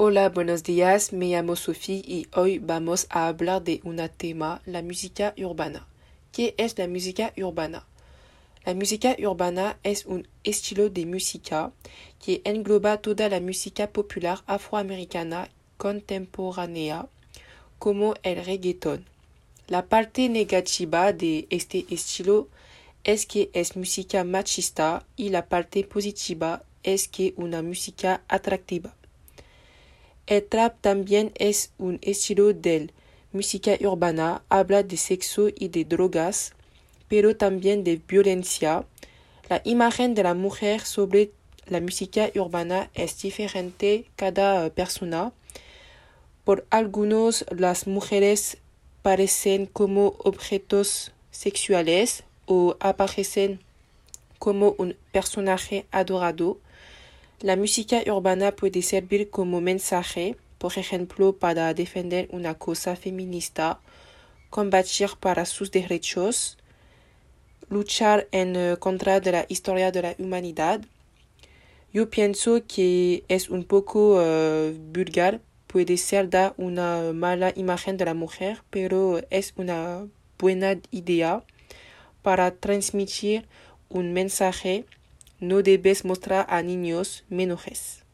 Hola, buenos días, me llamo Sophie y hoy vamos a hablar de un tema, la música urbana. ¿Qué es la música urbana? La música urbana es un estilo de música que engloba toda la música popular afroamericana contemporánea, como el reggaeton. La parte negativa de este estilo es que es música machista y la parte positiva es que una música atractiva. El trap también es un estilo de música urbana, habla de sexo y de drogas, pero también de violencia. La imagen de la mujer sobre la música urbana es diferente cada persona. Por algunos las mujeres parecen como objetos sexuales o aparecen como un personaje adorado. La música urbana puede servir como mensaje, por ejemplo, para defender una cosa feminista, combatir para sus derechos, luchar en eh, contra de la historia de la humanidad. Yo pienso que es un poco uh, vulgar, puede ser dar una mala imagen de la mujer, pero es una buena idea para transmitir un mensaje no debes mostrar a niños menores.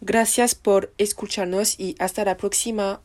Gracias por escucharnos y hasta la próxima.